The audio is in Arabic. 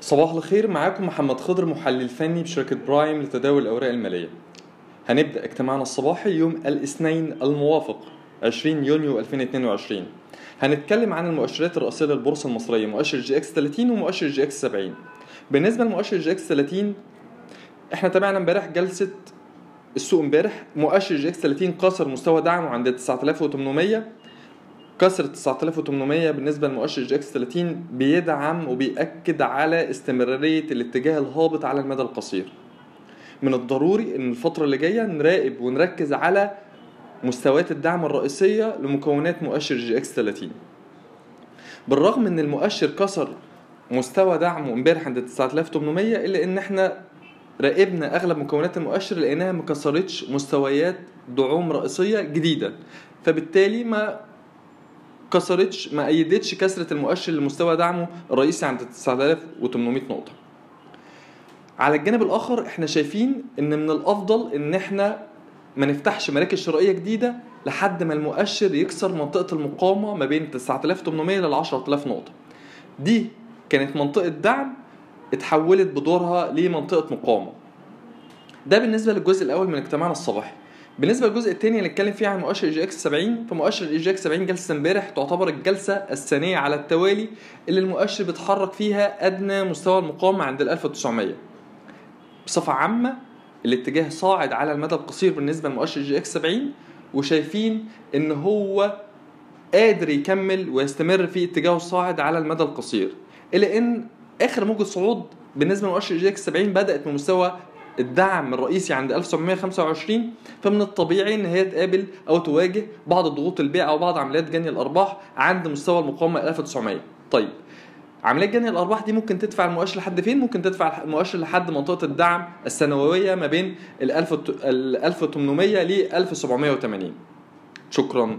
صباح الخير معاكم محمد خضر محلل فني بشركة برايم لتداول الأوراق المالية. هنبدأ اجتماعنا الصباحي يوم الاثنين الموافق 20 يونيو 2022 هنتكلم عن المؤشرات الرئيسية للبورصة المصرية مؤشر EGX 30 ومؤشر EGX 70 بالنسبة لمؤشر EGX 30 إحنا تابعنا امبارح جلسة السوق امبارح. مؤشر EGX 30 كسر مستوى دعمه عند 9800 كسر 9800 بالنسبة لمؤشر EGX 30 بيدعم وبيأكد على استمرارية الاتجاه الهابط على المدى القصير. من الضروري إن الفترة اللي جاية نراقب ونركز على مستويات الدعم الرئيسية لمكونات مؤشر EGX 30 بالرغم إن المؤشر كسر مستوى دعمه امبارح عند 9800 إلا إن إحنا راقبنا أغلب مكونات المؤشر لانها ما كسرتش مستويات دعوم رئيسية جديدة. فبالتالي ما كسرتش ما أيدتش كسرة المؤشر لمستوى دعمه الرئيسي عند 9800 نقطة. على الجانب الآخر إحنا شايفين إن من الأفضل إن إحنا ما نفتحش مراكز شرائية جديدة لحد ما المؤشر يكسر منطقة المقاومة ما بين 9800 ل 10000 نقطة. دي كانت منطقة دعم اتحولت بدورها لمنطقة مقاومة. ده بالنسبة للجزء الأول من اجتماعنا الصباحي. بالنسبة للجزء الثاني اللي نتكلم فيه عن مؤشر EGX 70 فمؤشر EGX 70 جلسة امبارح تعتبر الجلسة الثانية على التوالي اللي المؤشر بيتحرك فيها أدنى مستوى المقاومة عند ال 1900 بصفة عامة الاتجاه صاعد على المدى القصير بالنسبة لمؤشر EGX 70 وشايفين إن هو قادر يكمل ويستمر في اتجاهه الصاعد على المدى القصير. إلا إن آخر موجة صعود بالنسبة لمؤشر EGX 70 بدأت من مستوى الدعم الرئيسي عند 1725 فمن الطبيعي إن هي تقابل أو تواجه بعض الضغوط البيع أو بعض عمليات جني الأرباح عند مستوى المقاومة 1900 طيب عمليات جني الأرباح دي ممكن تدفع المؤشر لحد فين؟ ممكن تدفع المؤشر لحد منطقة الدعم السنوية ما بين ال 1800 ل 1780 شكرا.